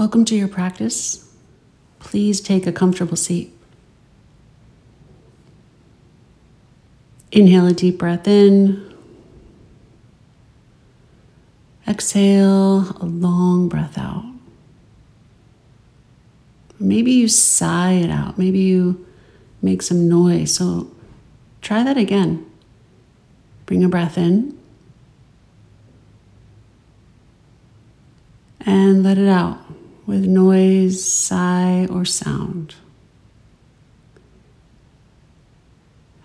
Welcome to your practice. Please take a comfortable seat. Inhale a deep breath in. Exhale a long breath out. Maybe you sigh it out. Maybe you make some noise. So try that again. Bring a breath in. And let it out with noise, sigh, or sound.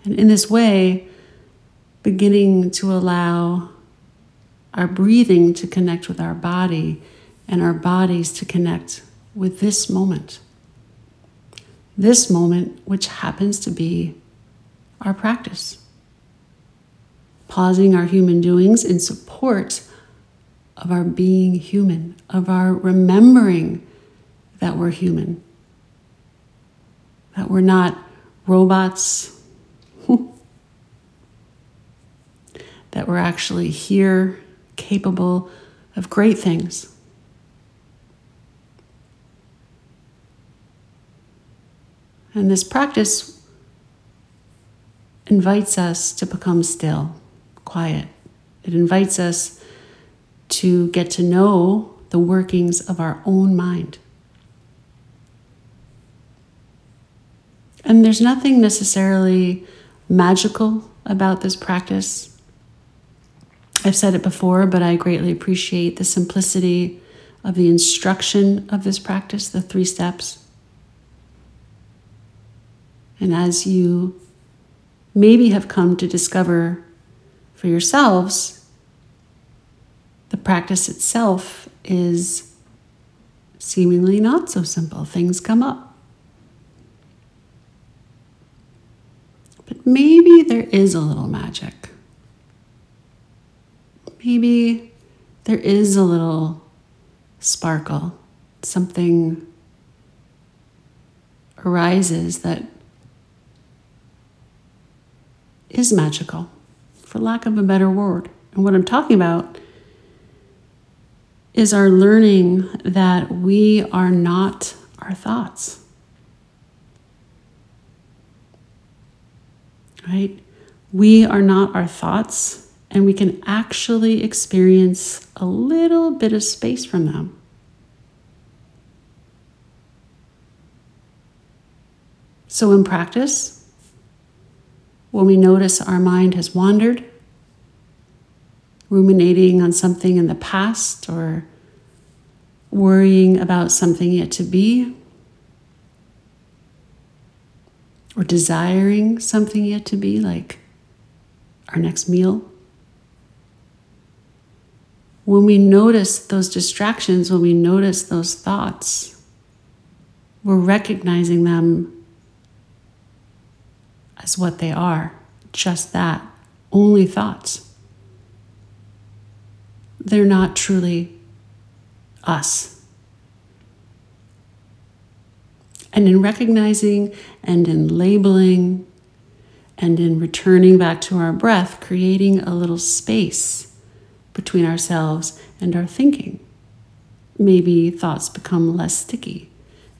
And in this way, beginning to allow our breathing to connect with our body and our bodies to connect with this moment. This moment, which happens to be our practice. Pausing our human doings in support of our being human, of our remembering that we're human, that we're not robots that we're actually here, capable of great things. And this practice invites us to become still, quiet. It invites us to get to know the workings of our own mind. And there's nothing necessarily magical about this practice. I've said it before, but I greatly appreciate the simplicity of the instruction of this practice, the three steps. And as you maybe have come to discover for yourselves, practice itself is seemingly not so simple. Things come up. But maybe there is a little magic. Maybe there is a little sparkle. Something arises that is magical, for lack of a better word. And what I'm talking about is our learning that we are not our thoughts. right? We are not our thoughts, and we can actually experience a little bit of space from them. So, in practice, when we notice our mind has wandered, ruminating on something in the past or worrying about something yet to be, or desiring something yet to be, like our next meal. When we notice those distractions, when we notice those thoughts, we're recognizing them as what they are just that, only thoughts. They're not truly us. And in recognizing and in labeling and in returning back to our breath, creating a little space between ourselves and our thinking. Maybe thoughts become less sticky.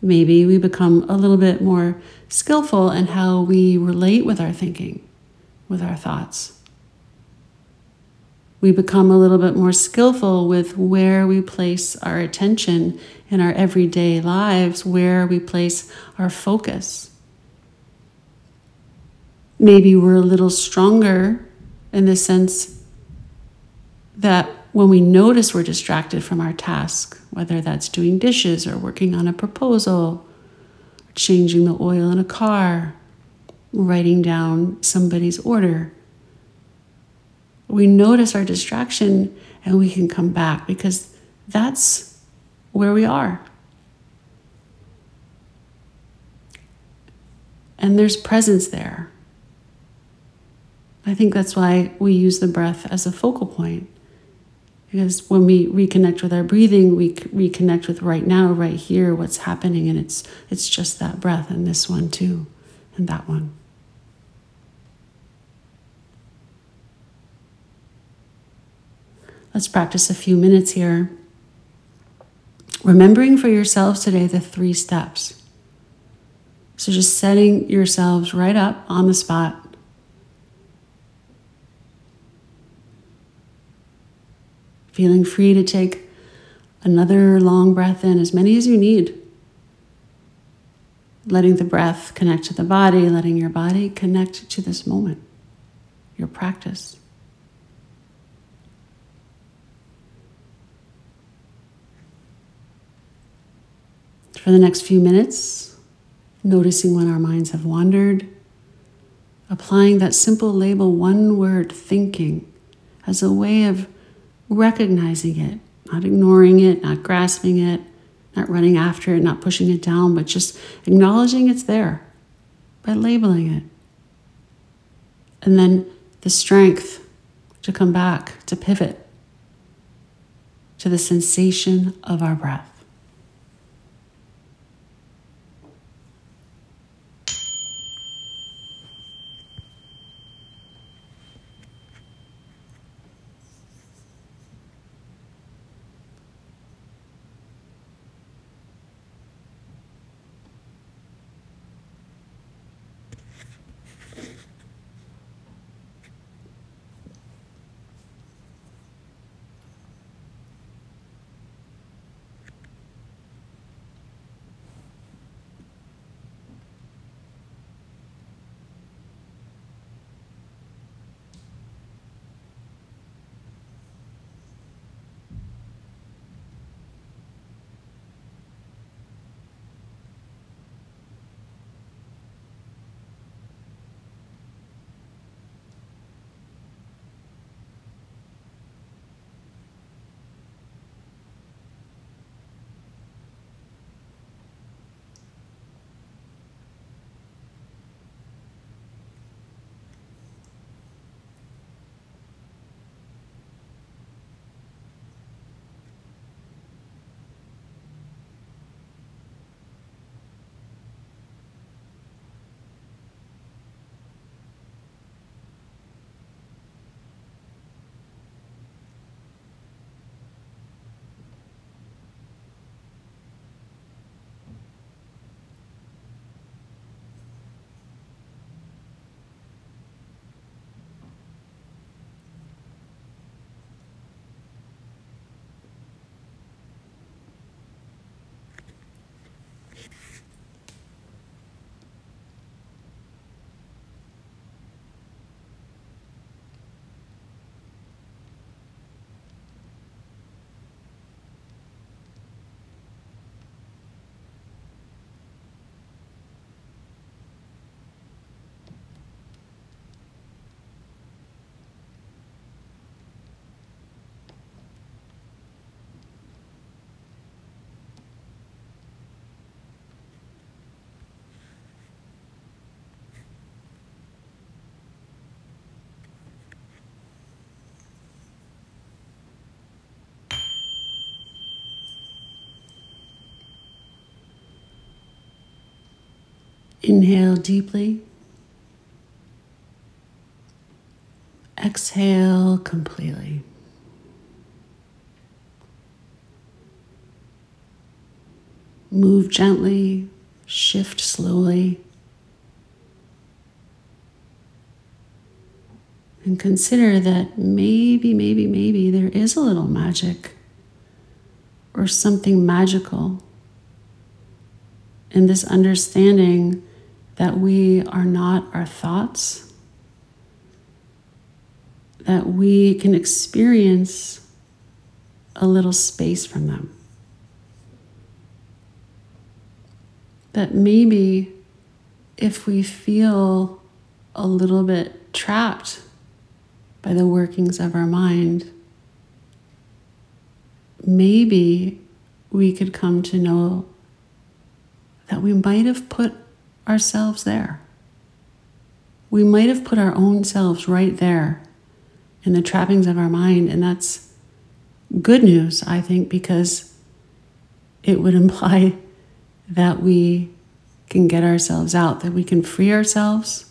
Maybe we become a little bit more skillful in how we relate with our thinking, with our thoughts we become a little bit more skillful with where we place our attention in our everyday lives, where we place our focus. Maybe we're a little stronger in the sense that when we notice we're distracted from our task, whether that's doing dishes or working on a proposal, changing the oil in a car, writing down somebody's order, we notice our distraction and we can come back because that's where we are. And there's presence there. I think that's why we use the breath as a focal point. Because when we reconnect with our breathing, we reconnect with right now, right here, what's happening, and it's it's just that breath, and this one too, and that one. Let's practice a few minutes here remembering for yourselves today the three steps. So just setting yourselves right up on the spot. Feeling free to take another long breath in, as many as you need. Letting the breath connect to the body, letting your body connect to this moment, your practice. For the next few minutes, noticing when our minds have wandered, applying that simple label, one word, thinking, as a way of recognizing it, not ignoring it, not grasping it, not running after it, not pushing it down, but just acknowledging it's there by labeling it. And then the strength to come back, to pivot to the sensation of our breath. Inhale deeply. Exhale completely. Move gently, shift slowly. And consider that maybe, maybe, maybe there is a little magic or something magical in this understanding that we are not our thoughts, that we can experience a little space from them. That maybe if we feel a little bit trapped by the workings of our mind, maybe we could come to know that we might have put ourselves there. We might have put our own selves right there in the trappings of our mind, and that's good news, I think, because it would imply that we can get ourselves out, that we can free ourselves,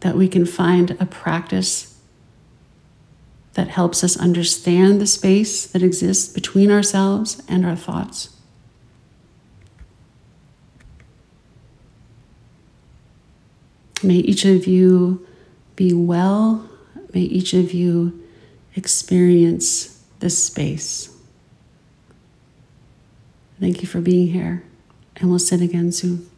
that we can find a practice that helps us understand the space that exists between ourselves and our thoughts. May each of you be well. May each of you experience this space. Thank you for being here, and we'll sit again soon.